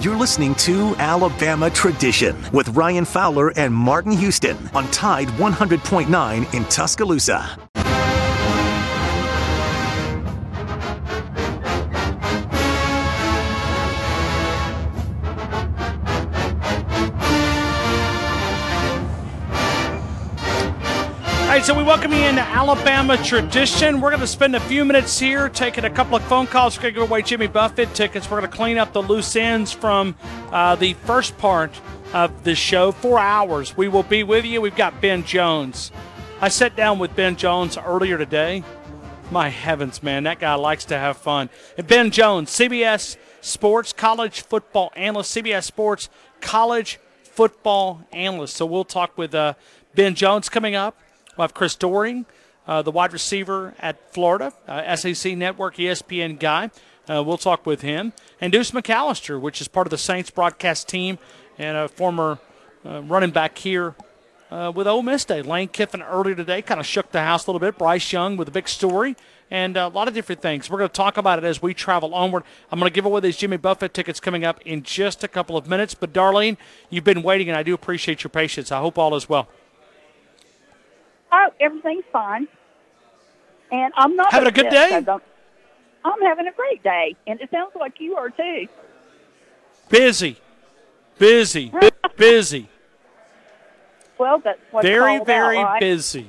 You're listening to Alabama Tradition with Ryan Fowler and Martin Houston on Tide 100.9 in Tuscaloosa. Welcome you into Alabama Tradition. We're going to spend a few minutes here taking a couple of phone calls. We're going to give away Jimmy Buffett tickets. We're going to clean up the loose ends from uh, the first part of the show. Four hours. We will be with you. We've got Ben Jones. I sat down with Ben Jones earlier today. My heavens, man, that guy likes to have fun. And ben Jones, CBS Sports college football analyst, CBS Sports college football analyst. So we'll talk with uh, Ben Jones coming up. We'll have Chris Doering, uh, the wide receiver at Florida, uh, SEC Network, ESPN guy. Uh, we'll talk with him. And Deuce McAllister, which is part of the Saints broadcast team and a former uh, running back here uh, with Ole Miss Day. Lane Kiffin earlier today kind of shook the house a little bit. Bryce Young with a big story and a lot of different things. We're going to talk about it as we travel onward. I'm going to give away these Jimmy Buffett tickets coming up in just a couple of minutes. But, Darlene, you've been waiting, and I do appreciate your patience. I hope all is well. Oh, everything's fine. And I'm not having a good day. I'm having a great day, and it sounds like you are too. Busy, busy, busy. Well, that's what very, very out, right? busy.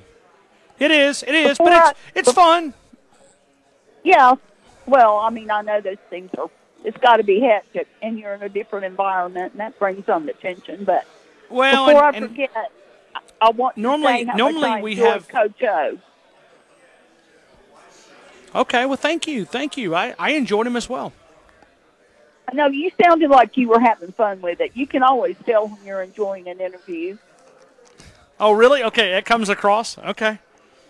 It is, it is, Before but it's I- it's fun. Yeah. Well, I mean, I know those things are. It's got to be hectic, and you're in a different environment, and that brings some attention. But Well, before and- I forget, I- want Normally- normally we have- Coach O. Okay, well, thank you, thank you. I, I enjoyed him as well. I know you sounded like you were having fun with it. You can always tell when you're enjoying an interview. Oh, really? Okay, it comes across. Okay.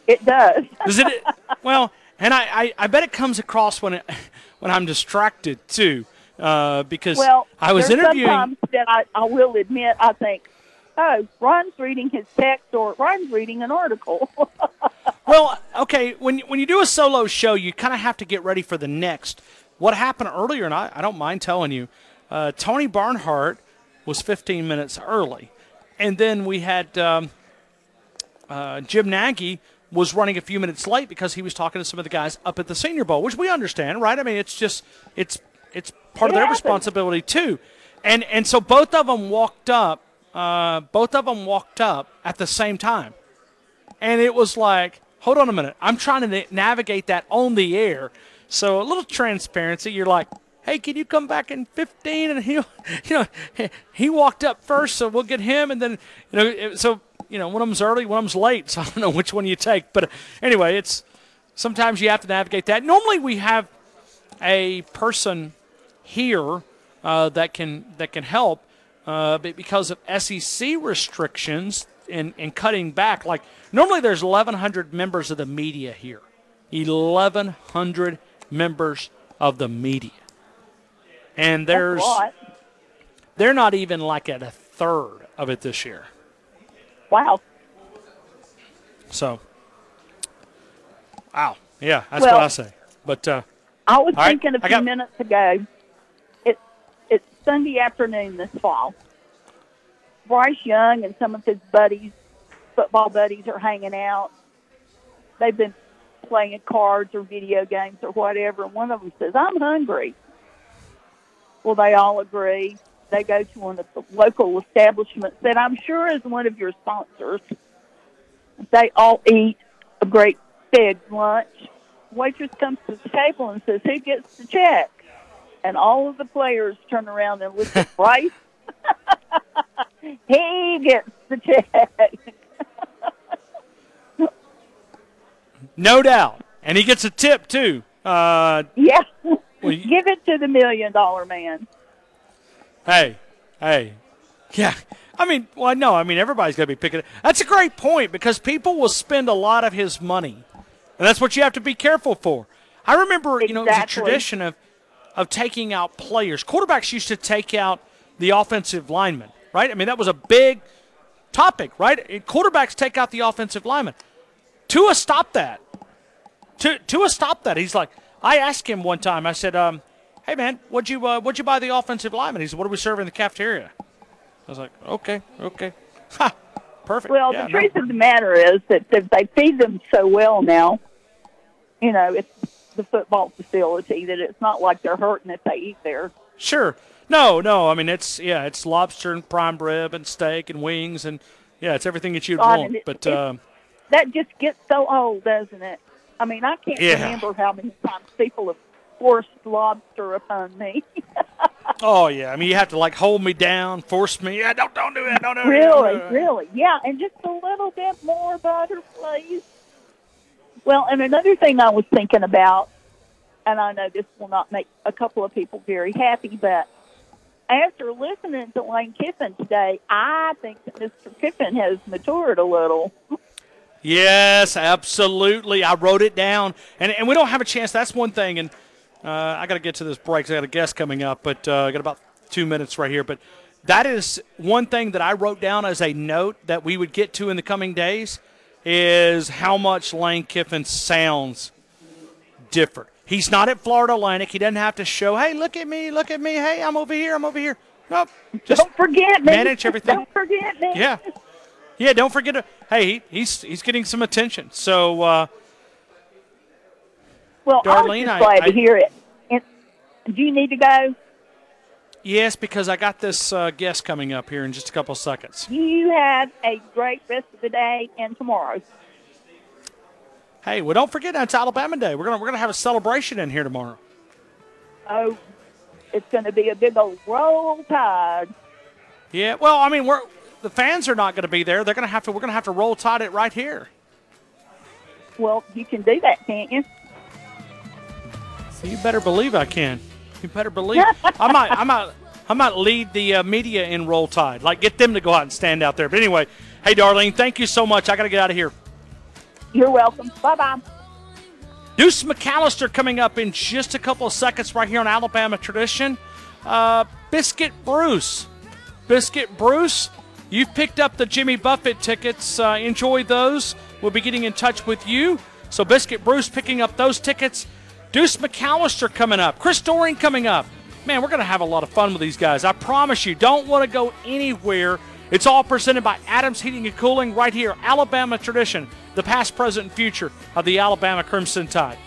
It does. Does it? well, and I, I, I bet it comes across when it, when I'm distracted too, uh, because Well, I was interviewing. Sometimes that I, I will admit, I think, oh, Ron's reading his text or Ron's reading an article. Well, okay, when when you do a solo show, you kind of have to get ready for the next. What happened earlier, and I, I don't mind telling you, uh, Tony Barnhart was 15 minutes early, and then we had um, uh, Jim Nagy was running a few minutes late because he was talking to some of the guys up at the Senior Bowl, which we understand, right? I mean, it's just it's it's part It of their happens. responsibility too, and and so both of them walked up, uh, both of them walked up at the same time and it was like, hold on a minute, I'm trying to na- navigate that on the air. So a little transparency. You're like, hey, can you come back in 15? And he, you know, he, walked up first, so we'll get him, and then you know, so you know, one of them's early, one of them's late. So I don't know which one you take, but anyway, it's sometimes you have to navigate that. Normally we have a person here uh, that can that can help, uh, but because of SEC restrictions and, and cutting back, like normally there's 1,100 members of the media here, 1,100 members of the media, and there's That's a lot. they're not even like at a third of it this year. Wow. So, wow, yeah, that's Well- what I say. But uh, I was All right, thinking a few got- minutes ago. Sunday afternoon this fall. Bryce Young and some of his buddies, football buddies, are hanging out. They've been playing cards or video games or whatever. And one of them says, "I'm hungry." Well, they all agree. They go to one of the local establishments that I'm sure is one of your sponsors. They all eat a great big lunch waitress comes to the table and says, "Who gets the check?" And all of the players turn around and look at Bryce. he gets the check. no doubt, and he gets a tip too. Uh, yeah, Well, you- give it to the million dollar man. Hey, hey, yeah. I mean, well, no, I mean everybody's going to be picking. it. That's a great point because people will spend a lot of his money, and that's what you have to be careful for. I remember, you know, it was a tradition of of taking out players. Quarterbacks used to take out the offensive linemen, right? I mean, that was a big topic, right? Quarterbacks take out the offensive linemen. Tua stopped that. Tu- Tua stopped that. He's like, I asked him one time. I said, um, "Hey man, what'd you uh, what'd you buy the offensive lineman?" He said, "What are we serving in the cafeteria?" I was like, "Okay, okay, ha, perfect." Well, Yeah, the no. truth of the matter is that, that they feed them so well now. You know, it's the football facility that it's not like they're hurting if they eat there. Sure. No, no. I mean, it's yeah, it's lobster and prime rib and steak and wings and yeah, it's everything that you'd God, want. it- But um, That just gets so old, doesn't it? I mean, I can't Yeah. remember how many times people have forced lobster upon me. oh yeah, I mean, you have to like hold me down, force me. Yeah, don't don't do it. Don't do it. don't really, do it. really, yeah, and just a little bit more butter, please. Well, and another thing I was thinking about, and I know this will not make a couple of people very happy, but after listening to Lane Kiffin today, I think that Mr. Kiffin has matured a little. Yes, absolutely. I wrote it down, and and we don't have a chance. That's one thing, and uh, I got to get to this break. I got a guest coming up, but uh, I got about two minutes right here. But that is one thing that I wrote down as a note that we would get to in the coming days is how much Lane Kiffin sounds different. He's not at Florida Atlantic. He doesn't have to show, hey, look at me, look at me, hey, I'm over here, I'm over here. Nope. Just Don't forget me. manage everything. Don't forget me. yeah, yeah. Don't forget to. Hey, he's he's getting some attention. So uh, Well, I Darlene, was I- just glad I- to hear it. And do you need to go? Yes, because I got this uh, guest coming up here in just a couple seconds. You have a great rest of the day and tomorrow. Hey, well, don't forget it's Alabama Day. We're gonna we're gonna have a celebration in here tomorrow. Oh, it's going to be a big old roll tide. Yeah. Well, I mean, we're the fans are not going to be there. They're to have to. We're going to have to roll tide it right here. Well, you can do that, can't you? You better believe I can. You better believe. I might. I might. I might lead the uh, media in roll tide. Like get them to go out and stand out there. But anyway, hey, Darlene, thank you so much. I got to get out of here. You're welcome. Bye bye. Deuce McAllister coming up in just a couple of seconds right here on Alabama Tradition. Uh, Biscuit Bruce. Biscuit Bruce, you've picked up the Jimmy Buffett tickets. Uh, enjoy those. We'll be getting in touch with you. So, Biscuit Bruce picking up those tickets. Deuce McAllister coming up. Chris Doering coming up. Man, we're going to have a lot of fun with these guys. I promise you. Don't want to go anywhere. It's all presented by Adams Heating and Cooling right here. Alabama Tradition, the past, present, and future of the Alabama Crimson Tide.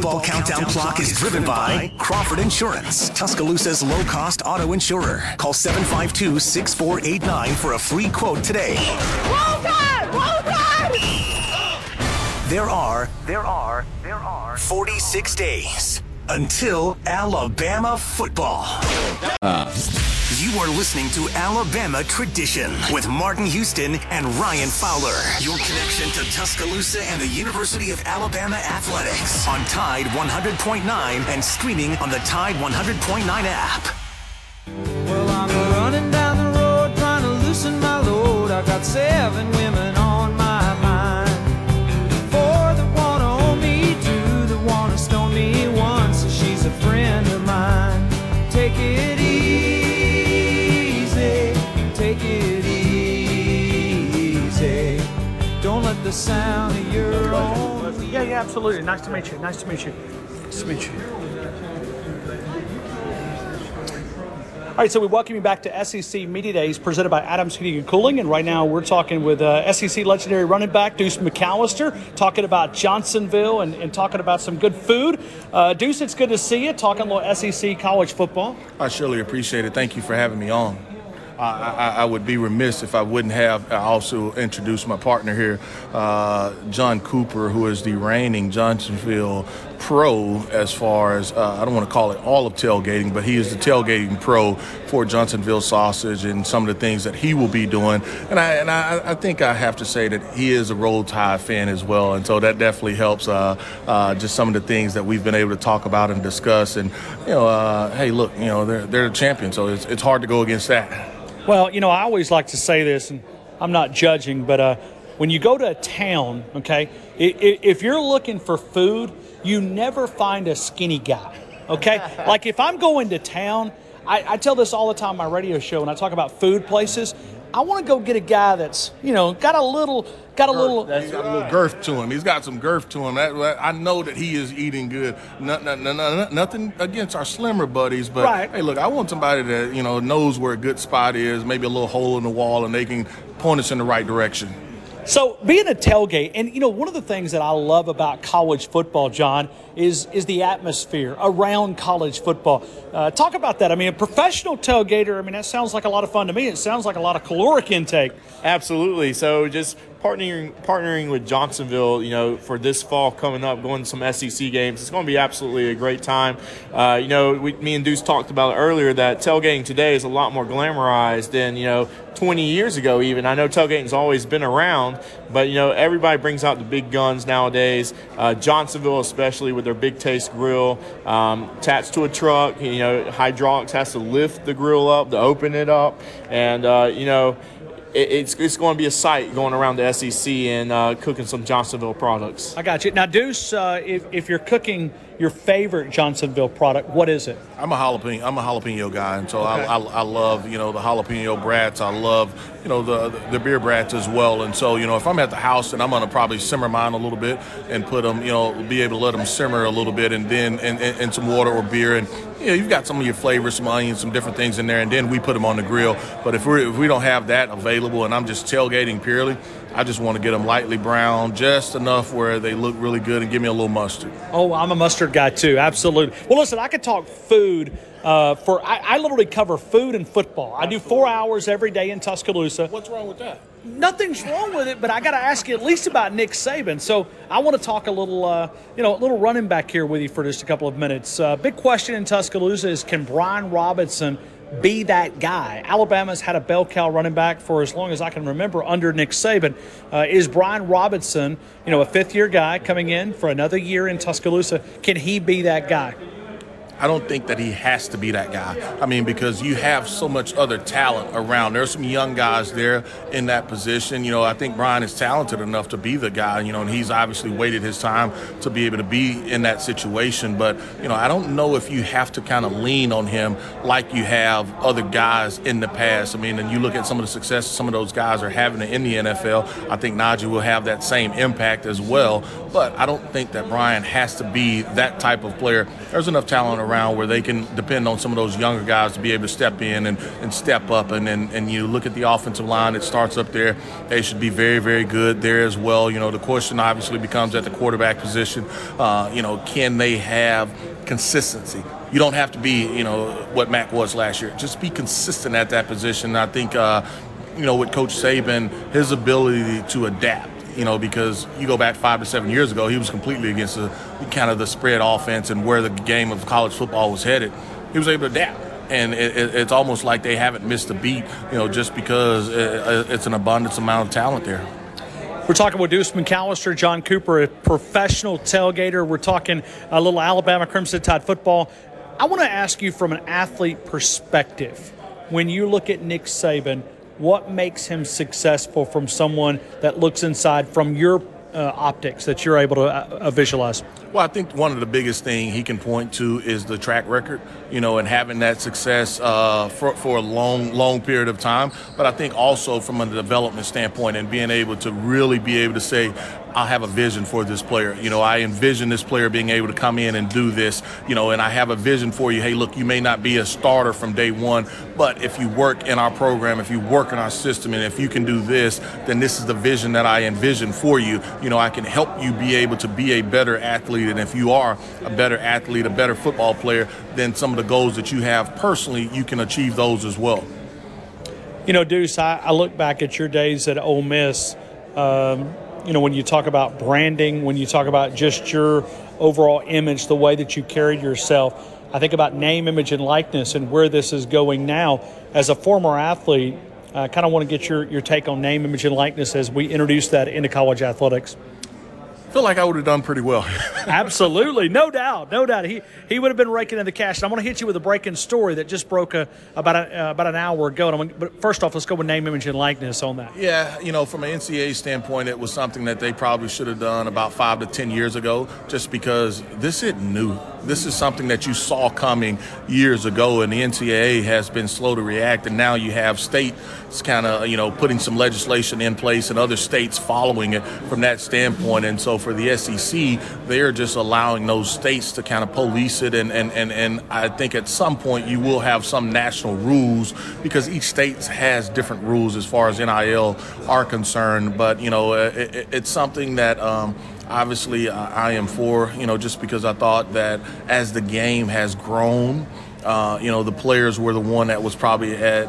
Football countdown clock is driven by Crawford Insurance, Tuscaloosa's low cost auto insurer. Call 752 6489 for a free quote today. There are, there are, there are 46 days until Alabama football. Uh, You are listening to Alabama Tradition with Martin Houston and Ryan Fowler. Your connection to Tuscaloosa and the University of Alabama athletics on Tide 100.9 and streaming on the Tide 100.9 app. Well, I'm running down the road trying to loosen my load. I got seven women on my mind. Four that wanna own me, two that wanna stone me, one so she's a friend of mine. Take it the sound of your own. Yeah, yeah, absolutely. Nice to meet you. Nice to meet you. Nice to meet you. All right, so we welcome you back to SEC Media Days presented by Adams Heating and Cooling. And right now we're talking with uh, SEC legendary running back Deuce McAllister, talking about Johnsonville and, and talking about some good food. Uh, Deuce, it's good to see you, talking a little SEC college football. I surely appreciate it. Thank you for having me on. I, I, would be remiss if I wouldn't have also introduced my partner here, uh, John Cooper, who is the reigning Johnsonville pro as far as uh, I don't want to call it all of tailgating, but he is the tailgating pro for Johnsonville Sausage and some of the things that he will be doing. And I and I, I think I have to say that he is a Roll Tide fan as well, and so that definitely helps. Uh, uh, just some of the things that we've been able to talk about and discuss, and you know, uh, hey, look, you know, they're they're the champion, so it's it's hard to go against that. Well, you know, I always like to say this, and I'm not judging, but uh, when you go to a town, okay, if you're looking for food, you never find a skinny guy, okay? like if I'm going to town, I, I tell this all the time on my radio show when I talk about food places. I want to go get a guy that's you know got a little got a little that's got a little girth to him. He's got some girth to him. That, I know that he is eating good. Nothing, nothing against our slimmer buddies, but right. hey, look, I want somebody that you know knows where a good spot is, maybe a little hole in the wall, and they can point us in the right direction. So being a tailgate, and you know, one of the things that I love about college football, John, is is the atmosphere around college football. Uh, talk about that. I mean, a professional tailgater. I mean, that sounds like a lot of fun to me. It sounds like a lot of caloric intake. Absolutely. So just partnering partnering with Johnsonville, you know, for this fall coming up, going to some SEC games. It's going to be absolutely a great time. Uh, you know, we, me and Deuce talked about earlier that tailgating today is a lot more glamorized than you know 20 years ago. Even I know tailgating's always been around, but you know everybody brings out the big guns nowadays. Uh, Johnsonville, especially with their Big Taste grill, um, attached to a truck. You know, hydraulics has to lift the grill up to open it up, and uh, you know it's, it's going to be a sight going around the SEC and uh, cooking some Johnsonville products. I got you. Now, Deuce, uh, if, if you're cooking your favorite Johnsonville product, what is it? I'm a jalapeno. I'm a jalapeno guy, and so okay. I, I, I, love you know the jalapeno brats. I love you know the the beer brats as well. And so you know if I'm at the house, and I'm gonna probably simmer mine a little bit and put them, you know, be able to let them simmer a little bit, and then and, and, and some water or beer, and you know you've got some of your flavors, some onions, some different things in there, and then we put them on the grill. But if we if we don't have that available, and I'm just tailgating purely, I just want to get them lightly brown, just enough where they look really good, and give me a little mustard. Oh, I'm a mustard guy too, absolutely. Well, listen, I could talk food uh, for. I, I, literally cover food and football. I do four hours every day in Tuscaloosa. What's wrong with that? Nothing's wrong with it, but I got to ask you at least about Nick Saban. So I want to talk a little, uh, you know, a little running back here with you for just a couple of minutes. Uh, big question in Tuscaloosa is: Can Brian Robinson? be that guy. Alabama's had a bell cow running back for as long as I can remember under Nick Saban. Uh, is Brian Robinson, you know, a fifth year guy coming in for another year in Tuscaloosa? Can he be that guy? I don't think that he has to be that guy. I mean, because you have so much other talent around. There's some young guys there in that position. You know, I think Brian is talented enough to be the guy, you know, and he's obviously waited his time to be able to be in that situation. But, you know, I don't know if you have to kind of lean on him like you have other guys in the past. I mean, and you look at some of the success some of those guys are having in the NFL. I think Najee will have that same impact as well. But I don't think that Brian has to be that type of player. There's enough talent around where they can depend on some of those younger guys to be able to step in and, and step up. And, and, and you look at the offensive line that starts up there, they should be very, very good there as well. You know, the question obviously becomes at the quarterback position, uh, you know, can they have consistency? You don't have to be, you know, what Mac was last year. Just be consistent at that position. I think, uh, you know, with Coach Saban, his ability to adapt you know, because you go back five to seven years ago, he was completely against the kind of the spread offense and where the game of college football was headed. He was able to adapt. And it, it, it's almost like they haven't missed a beat, you know, just because it, it's an abundance amount of talent there. We're talking with Deuce McAllister, John Cooper, a professional tailgater. We're talking a little Alabama Crimson Tide football. I want to ask you from an athlete perspective, when you look at Nick Saban, what makes him successful from someone that looks inside from your uh, optics that you're able to uh, uh visualize? Well, I think one of the biggest thing he can point to is the track record, you know, and having that success uh, for, for a long, long period of time. But I think also from a development standpoint and being able to really be able to say, I have a vision for this player. You know, I envision this player being able to come in and do this, you know, and I have a vision for you. Hey, look, you may not be a starter from day one, but if you work in our program, if you work in our system, and if you can do this, then this is the vision that I envision for you. You know, I can help you be able to be a better athlete. And if you are a better athlete, a better football player, then some of the goals that you have personally, you can achieve those as well. You know, Deuce, I, I look back at your days at Ole Miss. Um, you know, when you talk about branding, when you talk about just your overall image, the way that you carried yourself. I think about name, image, and likeness and where this is going now. As a former athlete, I kind of want to get your, your take on name, image, and likeness as we introduce that into college athletics. I feel like I would have done pretty well. Absolutely, no doubt, no doubt. He he would have been raking in the cash. And I'm going to hit you with a breaking story that just broke a, about a, uh, about an hour ago. And I'm gonna, but first off, let's go with name, image, and likeness on that. Yeah, you know, from an NCAA standpoint, it was something that they probably should have done about five to ten years ago, just because this isn't new. This is something that you saw coming years ago, and the NCAA has been slow to react. And now you have states kind of, you know, putting some legislation in place and other states following it from that standpoint. And so for the SEC, they're just allowing those states to kind of police it. And, and, and, and I think at some point you will have some national rules because each state has different rules as far as NIL are concerned. But, you know, it, it's something that. Um, obviously I am for, you know, just because I thought that as the game has grown, uh, you know, the players were the one that was probably at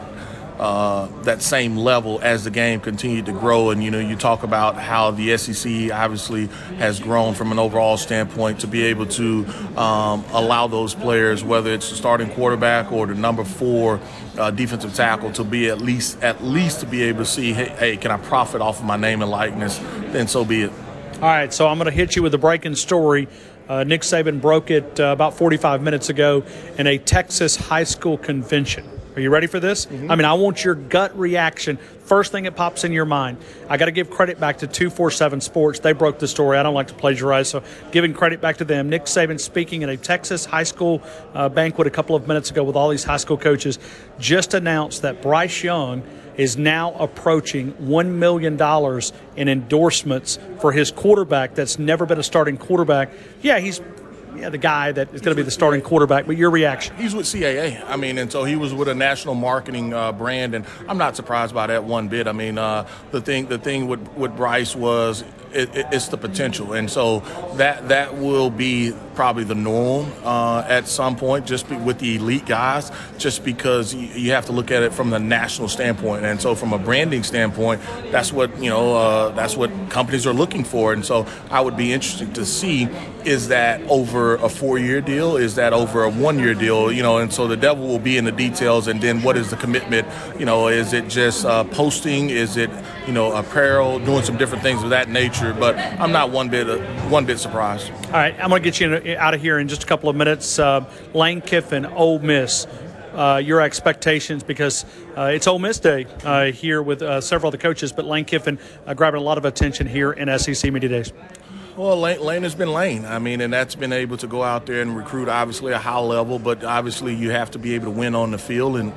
uh, that same level as the game continued to grow. And, you know, you talk about how the SEC obviously has grown from an overall standpoint to be able to um, allow those players, whether it's the starting quarterback or the number four uh, defensive tackle, to be at least at least to be able to see, hey, hey, can I profit off of my name and likeness? Then so be it. All right, so I'm going to hit you with a breaking story. Uh, Nick Saban broke it uh, about 45 minutes ago in a Texas high school convention. Are you ready for this? Mm-hmm. I mean, I want your gut reaction. First thing that pops in your mind. I got to give credit back to 247 Sports. They broke the story. I don't like to plagiarize, so giving credit back to them. Nick Saban speaking at a Texas high school uh, banquet a couple of minutes ago with all these high school coaches just announced that Bryce Young – is now approaching $1 million in endorsements for his quarterback that's never been a starting quarterback. Yeah, he's yeah, the guy that is going to be the starting quarterback. But your reaction? He's with CAA. I mean, and so he was with a national marketing uh, brand, and I'm not surprised by that one bit. I mean, uh, the thing the thing with with Bryce was it, it, it's the potential, and so that that will be probably the norm uh, at some point, just be, with the elite guys, just because you, you, have to look at it from the national standpoint, and so from a branding standpoint, that's what you know, uh, that's what companies are looking for, and so I would be interested to see is that over a four-year deal, is that over a one-year deal, you know, and so the devil will be in the details, and then what is the commitment, you know, is it just uh, posting, is it you know apparel, doing some different things of that nature, but I'm not one bit one bit surprised. All right, I'm going to get you in, out of here in just a couple of minutes. Uh, Lane Kiffin, Ole Miss. Uh, your expectations because uh, it's Ole Miss Day uh, here with uh, several of the coaches, but Lane Kiffin uh, grabbing a lot of attention here in SEC Media Days. Well, Lane, Lane, has been Lane. I mean, and that's been able to go out there and recruit, obviously, a high level, but obviously you have to be able to win on the field. And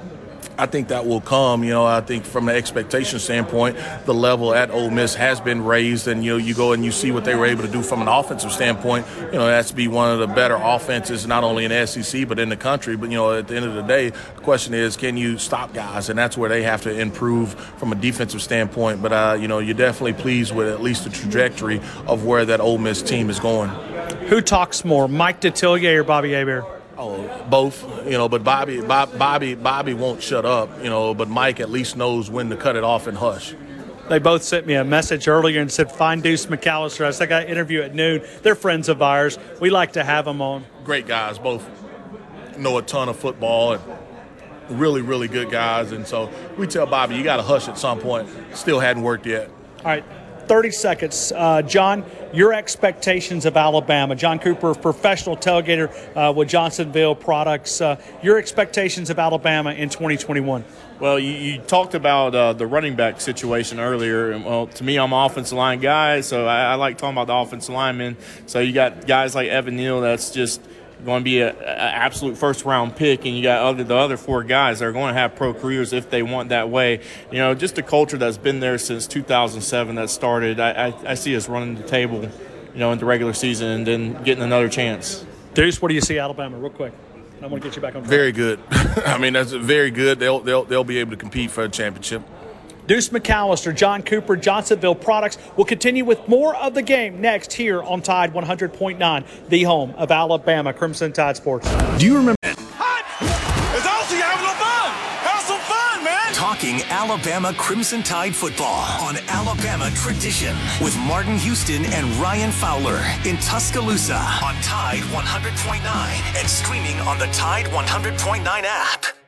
I think that will come. You know, I think from an expectation standpoint, the level at Ole Miss has been raised, and you know, you go and you see what they were able to do from an offensive standpoint. You know, that's to be one of the better offenses, not only in SEC but in the country. But you know, at the end of the day, the question is, can you stop guys? And that's where they have to improve from a defensive standpoint. But uh, you know, you're definitely pleased with at least the trajectory of where that Ole Miss team is going. Who talks more, Mike Detillier or Bobby Hebert? Oh, both, you know, but Bobby, Bob, Bobby, Bobby won't shut up, you know, but Mike at least knows when to cut it off and hush. They both sent me a message earlier and said, find Deuce McAllister. I said, I got an interview at noon. They're friends of ours. We like to have them on. Great guys, both know a ton of football and really, really good guys. And so we tell Bobby, you got to hush at some point. Still hadn't worked yet. All right. 30 seconds. Uh, John, your expectations of Alabama. John Cooper, professional tailgater uh, with Johnsonville Products. Uh, your expectations of Alabama in 2021. Well, you, you talked about uh, the running back situation earlier. And, well, to me, I'm an offensive line guy, so I, I like talking about the offensive linemen. So you got guys like Evan Neal that's just – going to be an absolute first round pick, and you got other the other four guys that are going to have pro careers if they want that way. You know, just a culture that's been there since 2007 that started. I, I, I see us running the table, you know, in the regular season and then getting another chance. Deuce, what do you see Alabama, real quick? I want to get you back on. Track. Very good. I mean, that's very good. They'll they'll they'll be able to compete for a championship. Deuce McAllister, John Cooper, Johnsonville Products will continue with more of the game next here on Tide 100.9, the home of Alabama Crimson Tide Sports. Do you remember? Hot! It's awesome. You're having fun. Have some fun, man. Talking talking Alabama Crimson Tide football on Alabama Tradition with Martin Houston and Ryan Fowler in Tuscaloosa on Tide 100.9 and streaming on the Tide 100.9 app.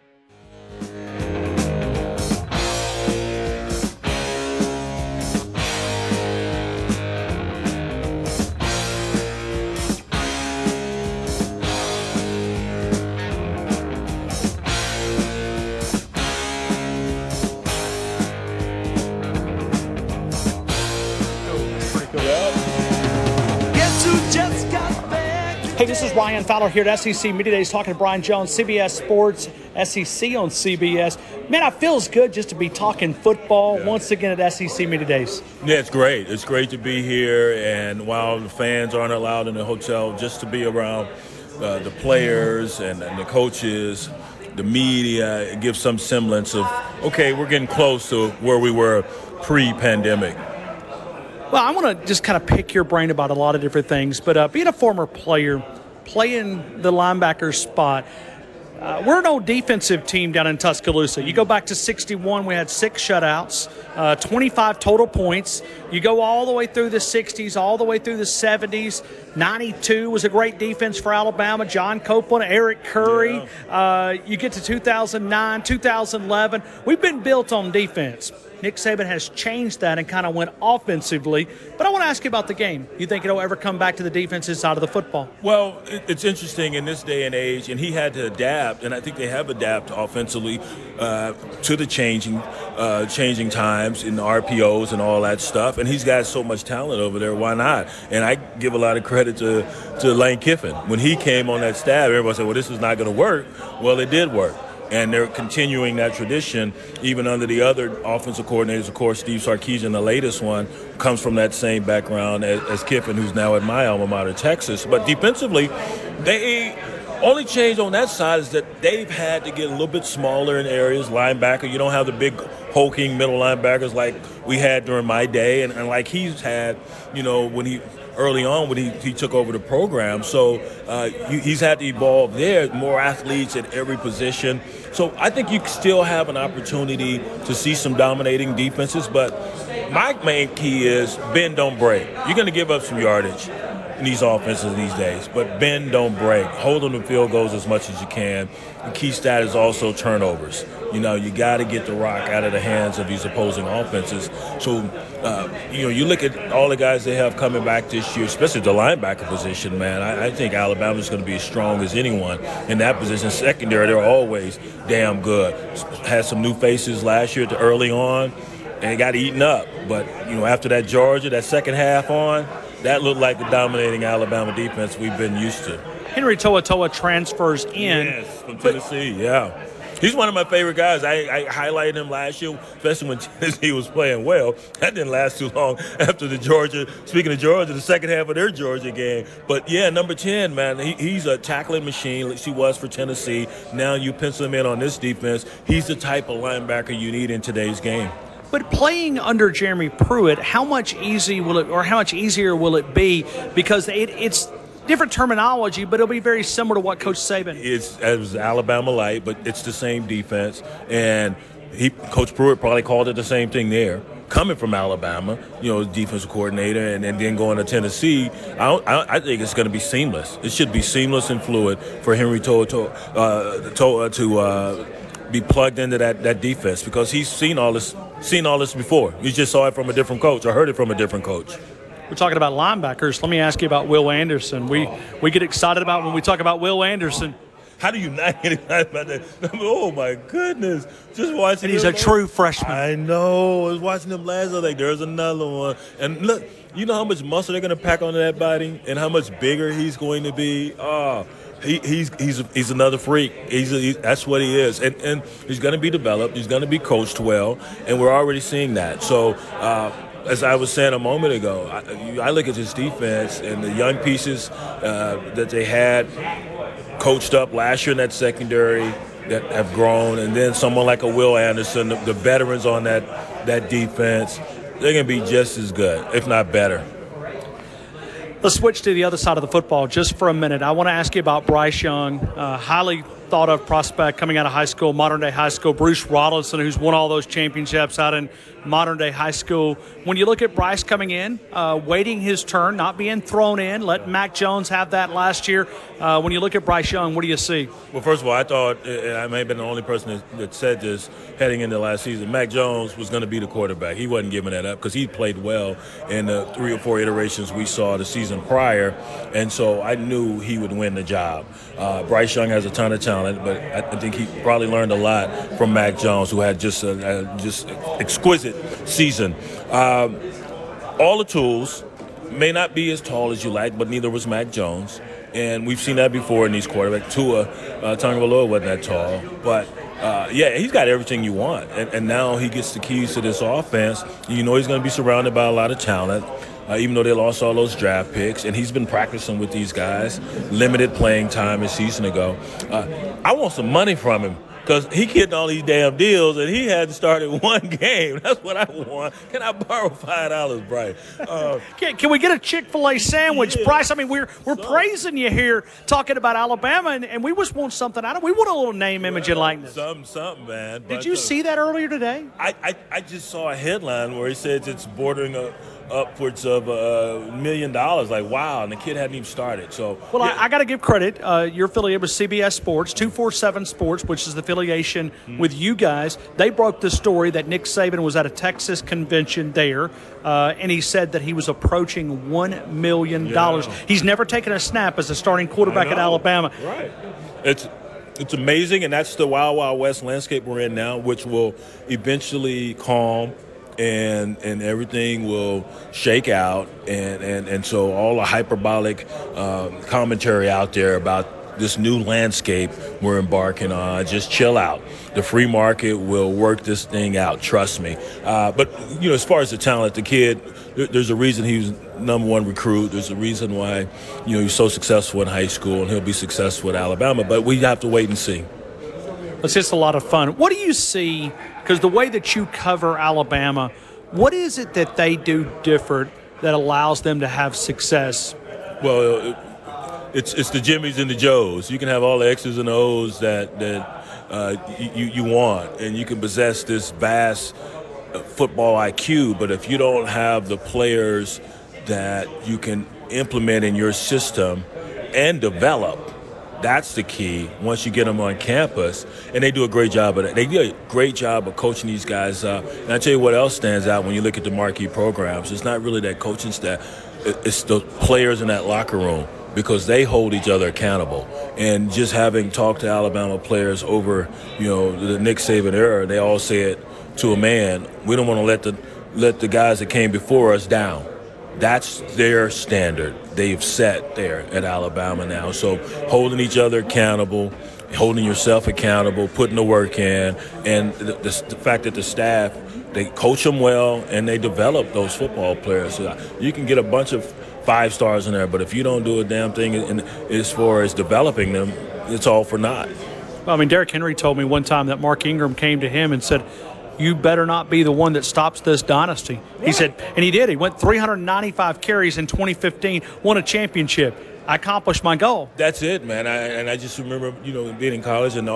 Hey, this is Ryan Fowler here at SEC Media Days talking to Brian Jones, CBS Sports, SEC on CBS. Man, it feels good just to be talking football once again at SEC Media Days. Yeah, it's great. It's great to be here, and while the fans aren't allowed in the hotel, just to be around uh, the players and, and the coaches, the media, it gives some semblance of okay, we're getting close to where we were pre-pandemic. Well, I want to just kind of pick your brain about a lot of different things, but uh, being a former player, playing the linebacker spot, uh, we're an old defensive team down in Tuscaloosa. You go back to 61, we had six shutouts, uh, 25 total points. You go all the way through the 60s, all the way through the 70s. 92 was a great defense for Alabama. John Copeland, Eric Curry. Yeah. Uh, you get to 2009, 2011. We've been built on defense. Nick Saban has changed that and kind of went offensively. But I want to ask you about the game. You think it'll ever come back to the defensive side of the football? Well, it's interesting in this day and age, and he had to adapt, and I think they have adapted offensively uh, to the changing, uh, changing times in the RPOs and all that stuff. And he's got so much talent over there. Why not? And I give a lot of credit to to Lane Kiffin when he came on that staff. Everybody said, "Well, this is not going to work." Well, it did work. And they're continuing that tradition even under the other offensive coordinators. Of course, Steve Sarkisian, the latest one, comes from that same background as, as Kiffin, who's now at my alma mater, Texas. But defensively, they only change on that side is that they've had to get a little bit smaller in areas. Linebacker, you don't have the big hulking middle linebackers like we had during my day, and, and like he's had, you know, when he early on when he, he took over the program. So uh, he's had to evolve there, more athletes at every position. So I think you still have an opportunity to see some dominating defenses, but my main key is bend, don't break. You're going to give up some yardage in these offenses these days, but bend, don't break. Hold on to field goals as much as you can. The key stat is also turnovers. You know, you got to get the rock out of the hands of these opposing offenses. So, uh, you know, you look at all the guys they have coming back this year, especially the linebacker position, man. I, I think Alabama's going to be as strong as anyone in that position. Secondary, they're always damn good. Had some new faces last year to early on, and it got eaten up. But, you know, after that Georgia, that second half on, that looked like the dominating Alabama defense we've been used to. Henry To'oTo'o transfers in. Yes, from Tennessee, yeah. He's one of my favorite guys. I, I highlighted him last year, especially when Tennessee was playing well. That didn't last too long after the Georgia, speaking of Georgia, the second half of their Georgia game. But yeah, number 10, man, he, he's a tackling machine, like he was for Tennessee. Now you pencil him in on this defense. He's the type of linebacker you need in today's game. But playing under Jeremy Pruitt, how much easy will it, or how much easier will it be? Because it, it's different terminology, but it'll be very similar to what Coach Saban. It's as Alabama light, but it's the same defense. And he, Coach Pruitt probably called it the same thing there. Coming from Alabama, you know, defensive coordinator, and, and then going to Tennessee, I, I, I think it's going to be seamless. It should be seamless and fluid for Henry To'oTo'o, uh, to, to uh, be plugged into that, that defense because he's seen all this seen all this before. He just saw it from a different coach or heard it from a different coach. We're talking about linebackers. Let me ask you about Will Anderson. We we get excited about when we talk about Will Anderson. How do you not get excited about that? Oh my goodness! Just watching. And he's him, a true freshman. I know. I was watching him last. I was like, "There's another one." And look, you know how much muscle they're going to pack onto that body, and how much bigger he's going to be. Oh, he, he's he's he's another freak. He's a, he, that's what he is, and and he's going to be developed. He's going to be coached well, and we're already seeing that. So. Uh, as I was saying a moment ago, I, I look at this defense and the young pieces uh, that they had coached up last year in that secondary that have grown, and then someone like a Will Anderson, the, the veterans on that that defense, they're going to be just as good, if not better. Let's switch to the other side of the football just for a minute. I want to ask you about Bryce Young, uh, highly thought of prospect coming out of high school, Mater Dei high school, Bruce Rollinson, who's won all those championships out in Mater Dei high school. When you look at Bryce coming in, uh, waiting his turn, not being thrown in, let Mac Jones have that last year. Uh, when you look at Bryce Young, what do you see? Well, first of all, I thought, and I may have been the only person that, that said this heading into last season, Mac Jones was going to be the quarterback. He wasn't giving that up because he played well in the three or four iterations we saw the season prior, and so I knew he would win the job. Uh, Bryce Young has a ton of talent, but I, I, think he probably learned a lot from Mac Jones, who had just a, a just exquisite season. Um, all the tools may not be as tall as you like, but neither was Mac Jones. And we've seen that before in these quarterbacks. Tua uh, Tagovailoa wasn't that tall, but uh, yeah, he's got everything you want. And, and, now he gets the keys to this offense. You know he's going to be surrounded by a lot of talent. Uh, even though they lost all those draft picks, and he's been practicing with these guys, limited playing time a season ago. Uh, I want some money from him because he getting all these damn deals and he hadn't started one game. That's what I want. Can I borrow five dollars, Bryce? Uh, can, can, we get a Chick Fil A sandwich, yeah. Bryce? I mean, we're we're praising you here, talking about Alabama, and, and we just want something out of. We want a little name, image, and likeness. Something, something, man. Did but, you uh, see that earlier today? I, I I just saw a headline where he says it's bordering a upwards of a million dollars. Like, wow, and the kid hadn't even started. So, well, yeah. I, I got to give credit. Uh, you're affiliated with CBS Sports, 247 Sports, which is the affiliation mm-hmm. with you guys. They broke the story that Nick Saban was at a Texas convention there, uh, and he said that he was approaching $1 million. Yeah. He's never taken a snap as a starting quarterback at Alabama. Right. It's it's amazing, and that's the wild, wild west landscape we're in now, which will eventually calm and and everything will shake out. And and, and so all the hyperbolic um, commentary out there about this new landscape we're embarking on just chill out. The free market will work this thing out trust me. Uh, but you know as far as the talent the kid there's a reason he was number one recruit. There's a reason why you know he's so successful in high school and he'll be successful at alabama but we have to wait and see. It's just a lot of fun. What do you see because the way that you cover Alabama, what is it that they do different that allows them to have success? Well, it's it's the Jimmys and the Joes. You can have all the X's and O's that that uh, you you want, and you can possess this vast uh, football IQ. But if you don't have the players that you can implement in your system and develop, that's the key once you get them on campus. And they do a great job of that. They do a great job of coaching these guys up. And I tell you what else stands out when you look at the marquee programs. It's not really that coaching staff, it's the players in that locker room because they hold each other accountable. And just having talked to Alabama players over, you know, the Nick Saban era, they all said to a man, we don't want to let the let the guys that came before us down. That's their standard. They've set there at Alabama now. So holding each other accountable, holding yourself accountable, putting the work in, and the, the, the fact that the staff they coach them well and they develop those football players. So you can get a bunch of five stars in there, but if you don't do a damn thing in, as far as developing them, it's all for naught. Well, I mean, Derrick Henry told me one time that Mark Ingram came to him and said, you better not be the one that stops this dynasty. He said, and he did. He went 395 carries in 2015, won a championship. I accomplished my goal. That's it, man. I, and I just remember, you know, being in college and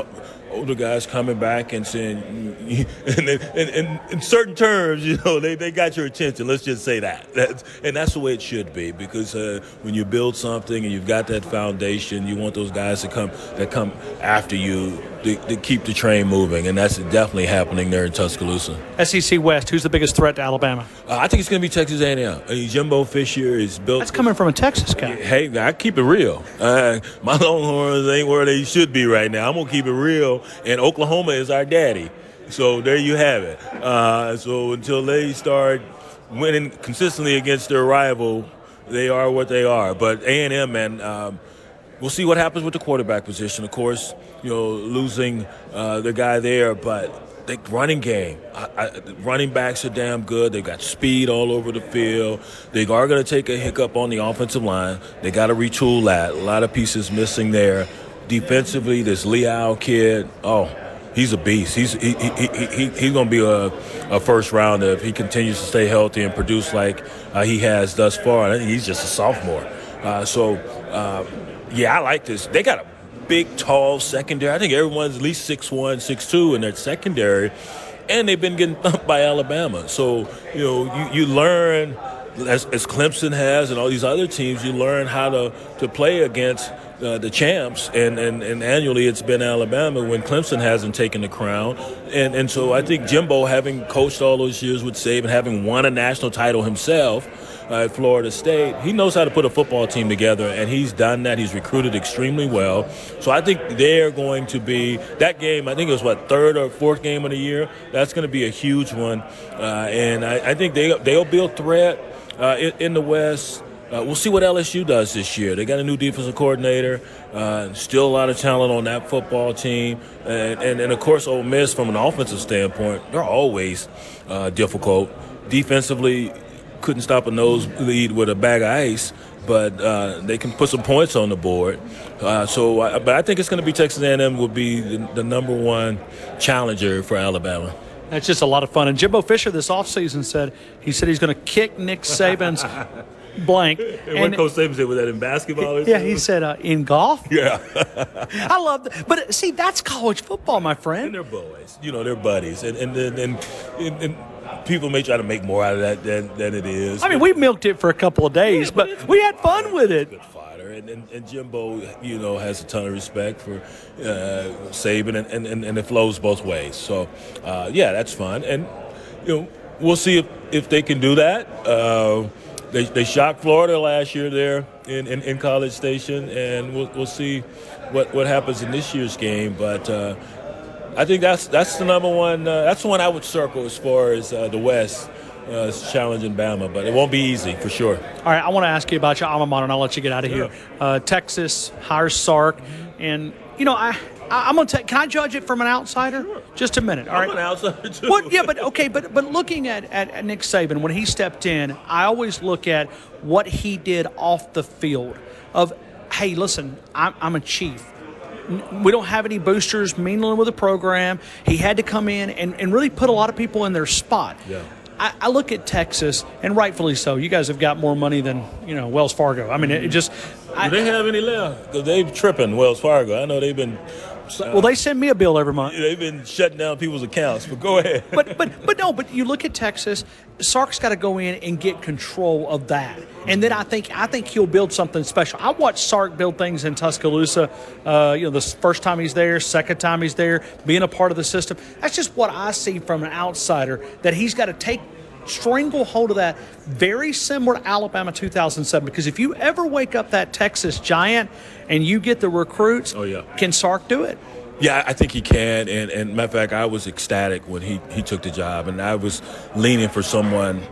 older guys coming back and saying, and in certain terms, you know, they, they got your attention. Let's just say that. That's, and that's the way it should be because uh, when you build something and you've got that foundation, you want those guys to come that come after you to, to keep the train moving, and that's definitely happening there in Tuscaloosa. SEC West, who's the biggest threat to Alabama? Uh, I think it's going to be Texas A&M. Mean, Jimbo Fisher is built. That's coming from a Texas guy. Hey, I keep it real. Uh, my Longhorns ain't where they should be right now. I'm gonna keep it real, and Oklahoma is our daddy. So there you have it. Uh, so until they start winning consistently against their rival, they are what they are. But A&M, man. Um, we'll see what happens with the quarterback position. Of course, you know, losing uh, the guy there, but the running game, I, I, running backs are damn good. They got speed all over the field. They are going to take a hiccup on the offensive line. They got to retool that. A lot of pieces missing there. Defensively, this Leal kid, oh, he's a beast. He's he, he, he, he he's going to be a, a first rounder if he continues to stay healthy and produce like uh, he has thus far. I he's just a sophomore. Uh, so, uh, yeah, I like this. They got a big, tall secondary. I think everyone's at least 6'1", 6'2", in their secondary, and they've been getting thumped by Alabama. So you know, you, you learn as, as Clemson has and all these other teams, you learn how to to play against uh, the champs, and, and, and annually it's been Alabama when Clemson hasn't taken the crown. And, and so I think Jimbo, having coached all those years with Saban, having won a national title himself uh, at Florida State, he knows how to put a football team together, and he's done that. He's recruited extremely well. So I think they're going to be that game. I think it was what third or fourth game of the year. That's going to be a huge one, uh, and I, I, think they they'll be a threat uh, in, in the West. Uh, we'll see what LSU does this year. They got a new defensive coordinator, uh, still a lot of talent on that football team, and, and, and, of course, Ole Miss from an offensive standpoint, they're always uh, difficult. Defensively, couldn't stop a nose lead with a bag of ice, but uh, they can put some points on the board. Uh, so, but I think it's going to be Texas A&M will be the, the number one challenger for Alabama. That's just a lot of fun. And Jimbo Fisher this offseason said he said he's going to kick Nick Saban's blank. And, and what Coach Saban said, was that in basketball? yeah, he said uh, in golf. Yeah. I love that. But see, that's college football, my friend. And they're boys. You know, they're buddies. And, and, and, and, and people may try to make more out of that than, than it is. I mean, we milked it for a couple of days, yeah, but, but we had fun with it. And, and, and, Jimbo, you know, has a ton of respect for uh, Saban, and, and, and it flows both ways. So, uh, yeah, that's fun. And, you know, we'll see if, if they can do that. Uh, they, they shocked Florida last year there in, in, in College Station, and we'll, we'll see what, what happens in this year's game. But uh, I think that's that's the number one. Uh, that's the one I would circle as far as uh, the West. Uh, challenging Bama, but it won't be easy for sure. All right, I want to ask you about your alma mater, and I'll let you get out of here. Uh, Texas hires Sark, and you know I I, am gonna take. Can I judge it from an outsider? Sure. Just a minute. All I'm right. an outsider too. What? Yeah, but okay, but but looking at, at, at Nick Saban when he stepped in, I always look at what he did off the field. Of hey, listen, I'm, I'm a chief we don't have any boosters mingling with the program. He had to come in and, and really put a lot of people in their spot. Yeah. I, I, look at Texas, and rightfully so. You guys have got more money than you know Wells Fargo. I mean, it, just. Do I, they have any left? Because they've tripping Wells Fargo. I know they've been well, they send me a bill every month. They've been shutting down people's accounts, but go ahead. but but but no, but you look at Texas. Sark's got to go in and get control of that, and then I think I think he'll build something special. I watched Sark build things in Tuscaloosa. Uh, you know, the first time he's there, second time he's there, being a part of the system. That's just what I see from an outsider. That he's got to take stranglehold of that very similar to Alabama 2007 because if you ever wake up that Texas giant and you get the recruits oh yeah can Sark do it yeah, I think he can. And, and matter of fact, I was ecstatic when he, he took the job. And I was leaning for someone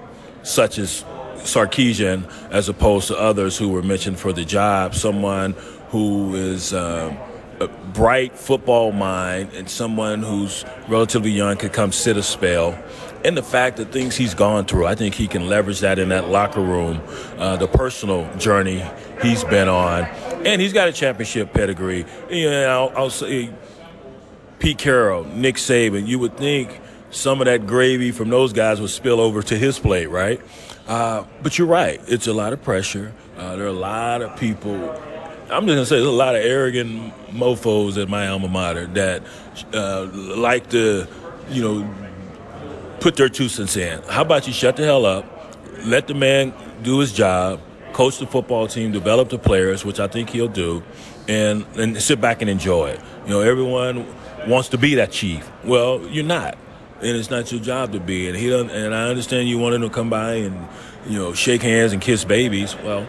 such as Sarkisian as opposed to others who were mentioned for the job. Someone who is uh, a bright football mind and someone who's relatively young could come sit a spell and the fact that things he's gone through, I think he can leverage that in that locker room, uh, the personal journey he's been on, and he's got a championship pedigree. You know, I'll, I'll say Pete Carroll, Nick Saban. You would think some of that gravy from those guys would spill over to his plate, right? Uh, but you're right; it's a lot of pressure. Uh, there are a lot of people I'm just gonna say there's a lot of arrogant mofo's at my alma mater that uh, like to, you know, put their two cents in. How about you shut the hell up, let the man do his job, coach the football team, develop the players, which I think he'll do, and and sit back and enjoy it. You know, everyone wants to be that chief. Well, you're not, and it's not your job to be. And he doesn't. And I understand you wanted to come by and you know shake hands and kiss babies. Well,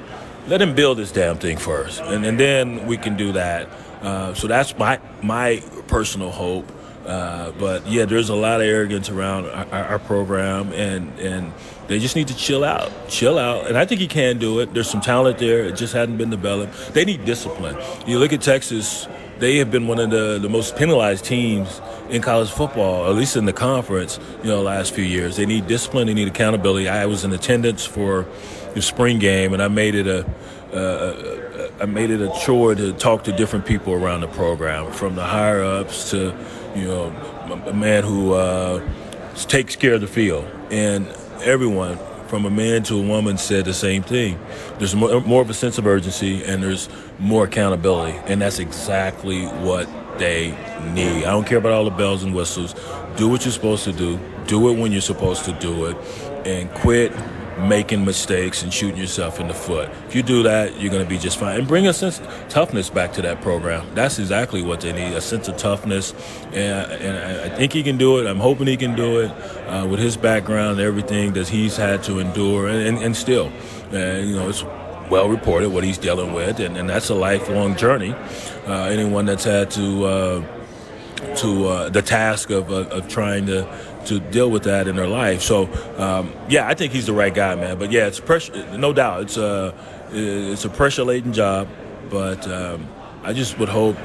let him build this damn thing first, and and then we can do that. Uh, so that's my my personal hope uh, but yeah, there's a lot of arrogance around our, our, program, and and they just need to chill out, chill out. And I think he can do it. There's some talent there; it just hadn't been developed. They need discipline. You look at Texas; they have been one of the, the most penalized teams in college football, at least in the conference. You know, the last few years, they need discipline. They need accountability. I was in attendance for the spring game, and I made it a. I made it a chore to talk to different people around the program, from the higher ups to you know, a man who uh, takes care of the field, and everyone from a man to a woman said the same thing. There's more, more of a sense of urgency and there's more accountability, and that's exactly what they need. I don't care about all the bells and whistles. Do what you're supposed to do. Do it when you're supposed to do it, and quit making mistakes and shooting yourself in the foot. If you do that, you're going to be just fine. And bring a sense of toughness back to that program. That's exactly what they need a sense of toughness. And, and I think he can do it. I'm hoping he can do it uh, with his background, everything that he's had to endure, and, and, and still. You know, it's well reported what he's dealing with, and, and that's a lifelong journey. Uh, anyone that's had to uh, to uh, the task of, of, of trying to to deal with that in their life. So um, yeah, I think he's the right guy, man. But yeah, it's pressure, no doubt. It's a it's a pressure laden job, but um, I just would hope.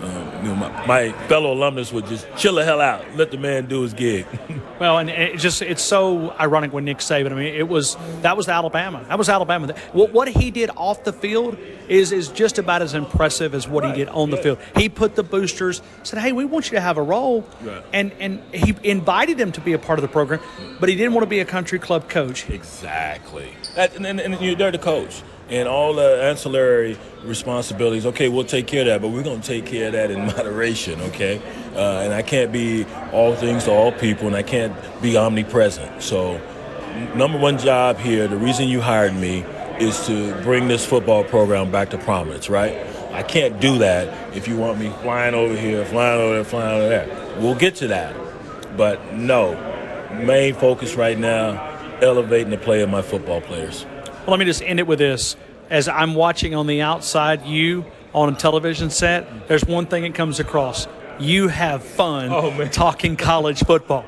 Um, you know, my, my, fellow alumnus would just chill the hell out, let the man do his gig. well, and it just it's so ironic when Nick Saban. I mean, it was that was Alabama. That was Alabama. What, what he did off the field is is just about as impressive as what right. he did on the field. He put the boosters, said, "Hey, we want you to have a role," right. and and he invited them to be a part of the program, but he didn't want to be a country club coach. Exactly, that, and, and, and you're there to coach and all the ancillary responsibilities. Okay, we'll take care of that, but we're going to take care of that in moderation. Okay, uh, and I can't be all things to all people, and I can't be omnipresent. So, number one job here, the reason you hired me is to bring this football program back to prominence. Right? I can't do that if you want me flying over here, flying over there, flying over there. We'll get to that, but no. Main focus right now, elevating the play of my football players. Well, let me just end it with this. As I'm watching on the outside, you on a television set, there's one thing that comes across. You have fun oh, talking college football.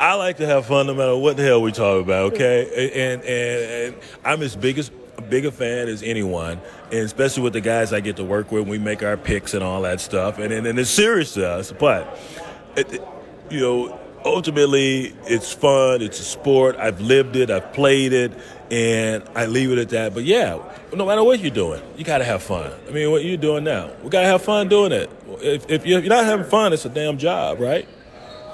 I like to have fun no matter what the hell we talk about, okay? And, and, and I'm as big as big a fan as anyone, and especially with the guys I get to work with. when We make our picks and all that stuff, and and, and it's serious to us. But it, you know, ultimately, it's fun. It's a sport. I've lived it. I've played it and I leave it at that. But yeah, no matter what you're doing, you got to have fun. I mean, what you're doing now, we got to have fun doing it. If, if you're not having fun, it's a damn job, right?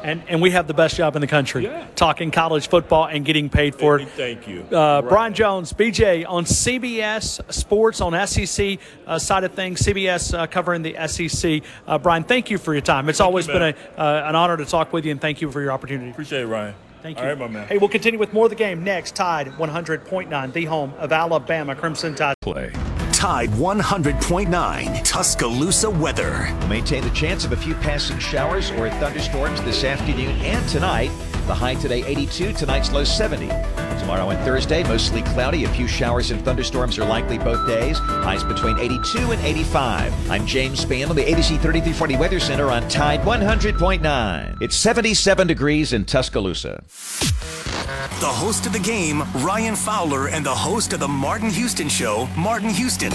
And, and we have the best job in the country yeah. talking college football and getting paid for it. Thank you. Uh, right. Brian Jones, BJ on CBS Sports on SEC uh, side of things, CBS uh, covering the SEC. Uh, Brian, thank you for your time. It's thank always you, been a, uh, an honor to talk with you, and thank you for your opportunity. Appreciate it, Ryan. Thank you. All right, my man. Hey, we'll continue with more of the game next. Tide 100.9, the home of Alabama Crimson Tide. Play. Tide 100.9 Tuscaloosa weather. Maintain the chance of a few passing showers or thunderstorms this afternoon and tonight. The high today 82, tonight's low 70. Tomorrow and Thursday, mostly cloudy. A few showers and thunderstorms are likely both days. Highs between 82 and 85. I'm James Spann on the ABC 3340 Weather Center on Tide 100.9. It's 77 degrees in Tuscaloosa. The host of the game, Ryan Fowler, and the host of the Martin Houston Show, Martin Houston,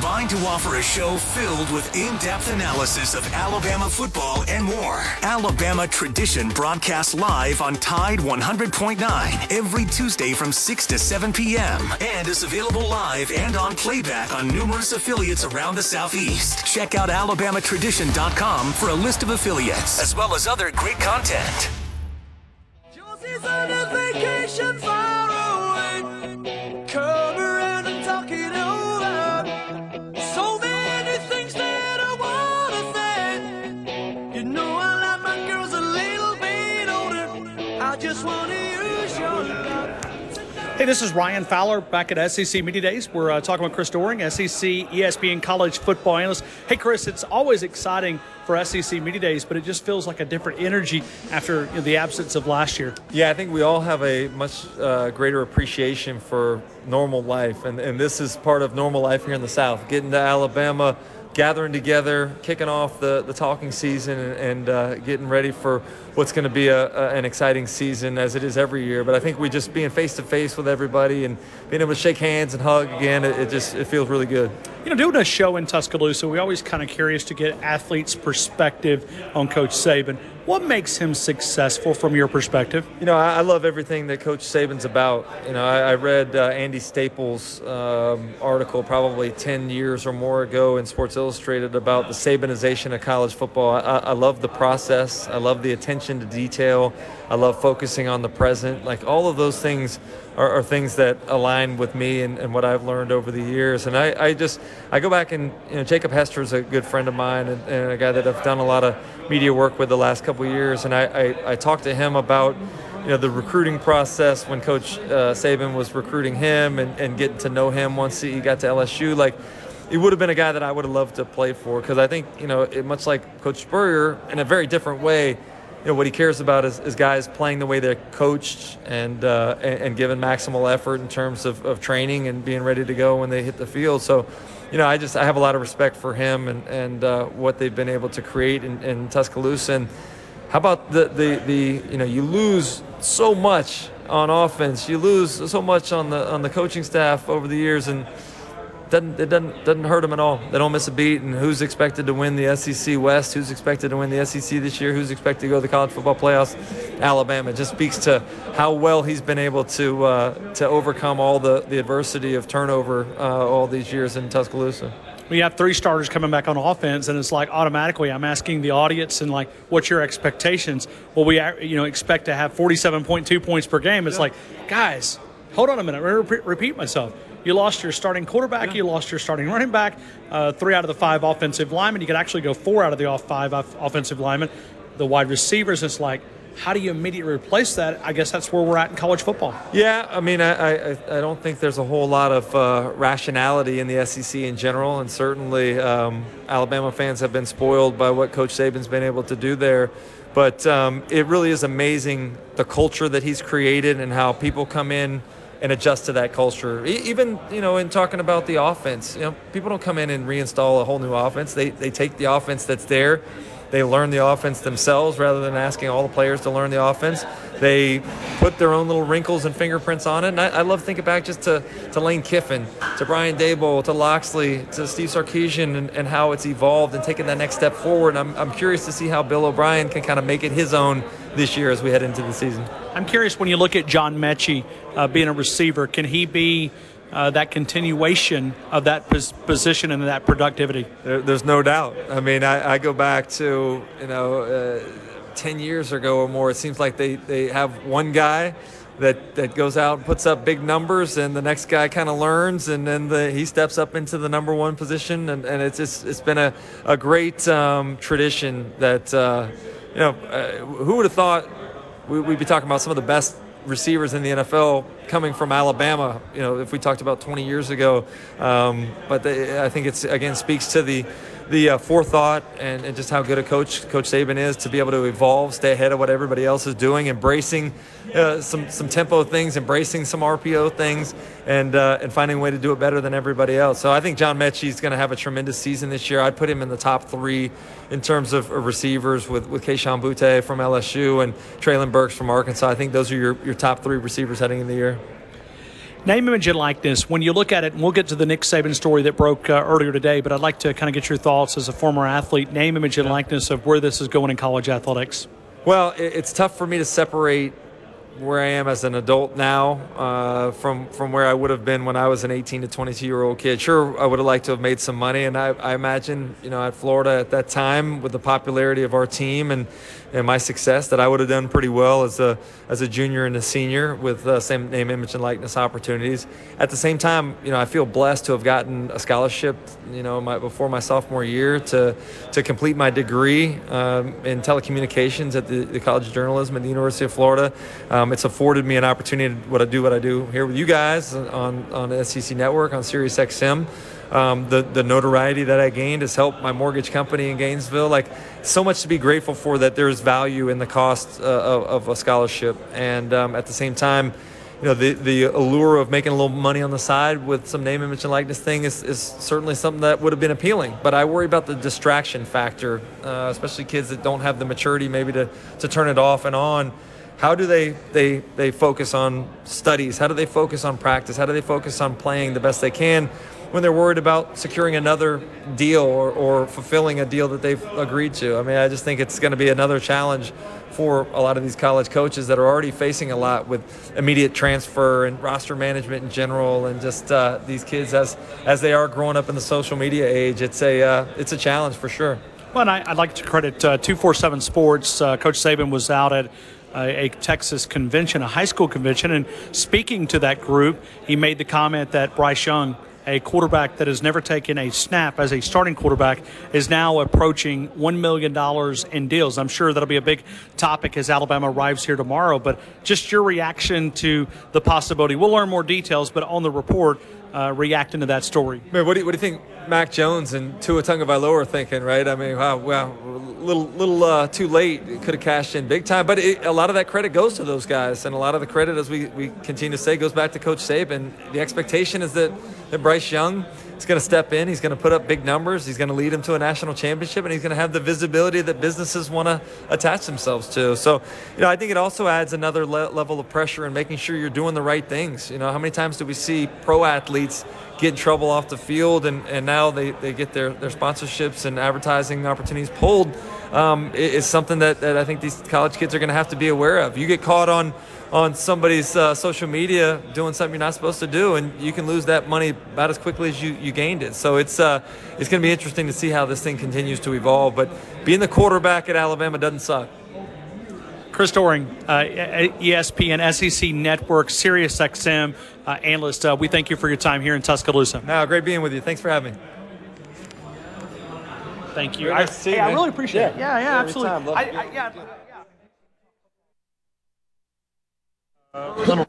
have combined to offer a show filled with in depth analysis of Alabama football and more. Alabama Tradition broadcasts live on Tide 100.9 every Tuesday from 6 to 7 p.m. and is available live and on playback on numerous affiliates around the Southeast. Check out alabamatradition.com for a list of affiliates, as well as other great content this is Ryan Fowler back at SEC Media Days. We're uh, talking with Chris Doering, SEC ESPN college football analyst. Hey, Chris, it's always exciting for SEC Media Days, but it just feels like a different energy after you know, the absence of last year. Yeah, I think we all have a much uh, greater appreciation for normal life, and, and this is part of normal life here in the South. Getting to Alabama gathering together, kicking off the, the talking season, and, and uh, getting ready for what's going to be a, a, an exciting season as it is every year. But I think we just being face to face with everybody and being able to shake hands and hug again, it, it just it feels really good. You know, doing a show in Tuscaloosa, we always kind of curious to get athletes' perspective on Coach Saban. What makes him successful from your perspective? You know, I, I love everything that Coach Saban's about. You know, I, I read uh, Andy Staples' um, article probably 10 years or more ago in Sports Illustrated about the Sabanization of college football. I, I love the process. I love the attention to detail. I love focusing on the present. Like all of those things are, are things that align with me and, and, what I've learned over the years. And I, I, just I go back and you know Jacob Hester is a good friend of mine and, and, a guy that I've done a lot of media work with the last couple years. And I, I, I talked to him about you know the recruiting process when Coach uh, Saban was recruiting him and, and getting to know him once he got to LSU. Like he would have been a guy that I would have loved to play for because I think you know it, much like Coach Spurrier in a very different way. You know what he cares about is, is guys playing the way they're coached and, uh, and, and given maximal effort in terms of, of training and being ready to go when they hit the field. So, you know, I just I have a lot of respect for him and and uh, what they've been able to create in, in Tuscaloosa. And how about the, the the you know you lose so much on offense, you lose so much on the on the coaching staff over the years, and doesn't it doesn't doesn't hurt them at all. They don't miss a beat. And who's expected to win the SEC West? Who's expected to win the SEC this year? Who's expected to go to the college football playoffs? Alabama. It just speaks to how well he's been able to uh, to overcome all the the adversity of turnover uh, all these years in Tuscaloosa. We have three starters coming back on offense, and it's like automatically I'm asking the audience and like, what's your expectations? Well, we you know expect to have 47.2 points per game. It's yeah. like, guys, hold on a minute. Repeat, repeat myself you lost your starting quarterback. Yeah. You lost your starting running back. Uh, three out of the five offensive linemen. You could actually go four out of the off five offensive linemen. The wide receivers. It's like, how do you immediately replace that? I guess that's where we're at in college football. Yeah, I mean, I, I, I don't think there's a whole lot of uh, rationality in the SEC in general, and certainly um, Alabama fans have been spoiled by what Coach Saban's been able to do there. But um, it really is amazing the culture that he's created and how people come in and adjust to that culture. Even you know, in talking about the offense, you know, people don't come in and reinstall a whole new offense. They they take the offense that's there. They learn the offense themselves rather than asking all the players to learn the offense. They put their own little wrinkles and fingerprints on it. And I, I love thinking back just to, to Lane Kiffin, to Brian Daboll, to Locksley, to Steve Sarkisian, and, and how it's evolved and taken that next step forward. I'm, I'm curious to see how Bill O'Brien can kind of make it his own this year as we head into the season. I'm curious when you look at John Metchie uh, being a receiver, can he be uh, that continuation of that pos- position and that productivity? There, there's no doubt. I mean, I, I, go back to, you know, uh, 10 years ago or more, it seems like they, they have one guy that, that goes out and puts up big numbers, and the next guy kind of learns, and then the, he steps up into the number one position. And, and it's just, it's been a, a great um, tradition that, uh, you know, uh, who would have thought we, would be talking about some of the best receivers in the NFL coming from Alabama. You know, if we talked about 20 years ago, um, but they, I think it's again speaks to the the uh, forethought and, and, just how good a coach Coach Saban is to be able to evolve, stay ahead of what everybody else is doing, embracing uh, some some tempo things, embracing some RPO things, and uh, and finding a way to do it better than everybody else. So I think John Metchie is going to have a tremendous season this year. I'd put him in the top three in terms of receivers with with Kayshon Boutte from LSU and Treylon Burks from Arkansas. I think those are your, your top three receivers heading in the year. Name, image, and likeness. When you look at it, and we'll get to the Nick Saban story that broke uh, earlier today, but I'd like to kind of get your thoughts as a former athlete. Name, image, and likeness of where this is going in college athletics. Well, it's tough for me to separate where I am as an adult now uh, from from where I would have been when I was an 18 to 22 year old kid. Sure, I would have liked to have made some money, and I, I imagine you know at Florida at that time with the popularity of our team and and my success that I would have done pretty well as a as a junior and a senior with uh, same name, image, and likeness opportunities. At the same time, you know, I feel blessed to have gotten a scholarship, you know, my, before my sophomore year to to complete my degree um, in telecommunications at the, the, College of Journalism at the University of Florida. Um, it's afforded me an opportunity to what I do, what I do here with you guys on on the SEC Network on Sirius XM um, the the notoriety that I gained has helped my mortgage company in Gainesville. Like so much to be grateful for that there's value in the cost uh, of, of, a scholarship, and um, at the same time. You know, the, the allure of making a little money on the side with some name, image, and likeness thing is, is certainly something that would have been appealing. But I worry about the distraction factor, uh, especially kids that don't have the maturity maybe to, to turn it off and on how do they, they they focus on studies how do they focus on practice how do they focus on playing the best they can when they're worried about securing another deal or, or fulfilling a deal that they've agreed to. I mean, I just think it's going to be another challenge for a lot of these college coaches that are already facing a lot with immediate transfer and roster management in general, and just uh, these kids as as they are growing up in the social media age. It's a uh, it's a challenge for sure. Well, and I, would like to credit uh, 247 Sports. Uh, Coach Saban was out at a, a, Texas convention, a high school convention, and speaking to that group, he made the comment that Bryce Young – a quarterback that has never taken a snap as a starting quarterback is now approaching $1 million in deals. I'm sure that'll be a big topic as Alabama arrives here tomorrow, but just your reaction to the possibility. We'll learn more details, but on the report, uh, reacting to that story. Man, what do you, what do you think Mac Jones and Tua Tagovailoa are thinking, right? I mean, wow, wow, little little uh, too late. Could have cashed in big time, but it, a lot of that credit goes to those guys, and a lot of the credit, as we, we continue to say, goes back to Coach Saban. The expectation is that, that Bryce Young – is going to step in. He's going to put up big numbers. He's going to lead them to a national championship, and he's going to have the visibility that businesses want to attach themselves to. So, you know, I think it also adds another le- level of pressure in making sure you're doing the right things. You know, how many times do we see pro athletes get in trouble off the field, and, and now they, they get their, their sponsorships and advertising opportunities pulled? Um, it's something that, that I think these college kids are going to have to be aware of. You get caught on – on somebody's uh, social media doing something you're not supposed to do, and you can lose that money about as quickly as you, you gained it. So it's uh, it's going to be interesting to see how this thing continues to evolve. But being the quarterback at Alabama doesn't suck. Chris Doering, uh, ESPN, SEC Network, Sirius XM uh, analyst. Uh, we thank you for your time here in Tuscaloosa. No, great being with you. Thanks for having me. Thank you. I, see hey, I really appreciate yeah. it. Yeah, yeah, absolutely. I, I, yeah. Uh,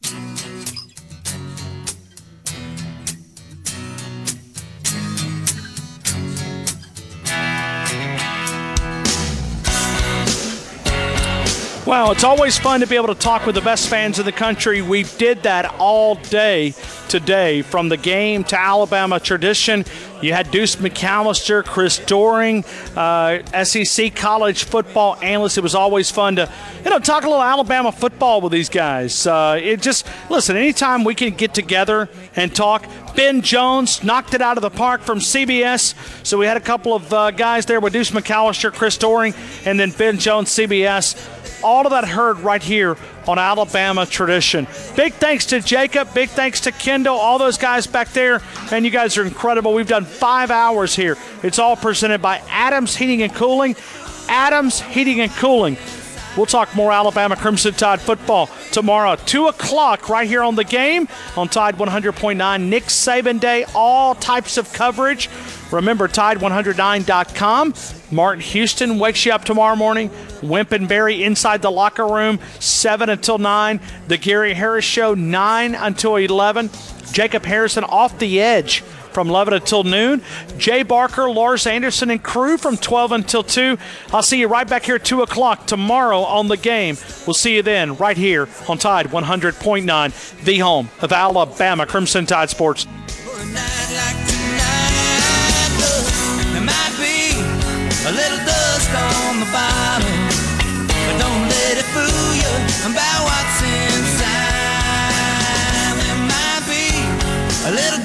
Well, it's always fun to be able to talk with the best fans in the country. We did that all day today, from the game to Alabama tradition. You had Deuce McAllister, Chris Doering, uh, SEC college football analyst. It was always fun to, you know, talk a little Alabama football with these guys. Uh, it just listen. Anytime we can get together and talk, Ben Jones knocked it out of the park from CBS. So we had a couple of uh, guys there with Deuce McAllister, Chris Doering, and then Ben Jones, CBS. All of that heard right here on Alabama Tradition. Big thanks to Jacob. Big thanks to Kendall. All those guys back there. And you guys are incredible. We've done five hours here. It's all presented by Adams Heating and Cooling. Adams Heating and Cooling. We'll talk more Alabama Crimson Tide football tomorrow, 2 o'clock, right here on the game on Tide 100.9. Nick Saban Day, all types of coverage. Remember, Tide109.com. Martin Houston wakes you up tomorrow morning. Wimp and Barry inside the locker room, 7 until 9. The Gary Harris Show, 9 until 11. Jacob Harrison off the edge from 11 until noon. Jay Barker, Lars Anderson, and crew from 12 until 2. I'll see you right back here at 2 o'clock tomorrow on the game. We'll see you then right here on Tide 100.9, the home of Alabama Crimson Tide Sports. a little dust on the bottom. But don't let it fool you about what's inside. There might be a little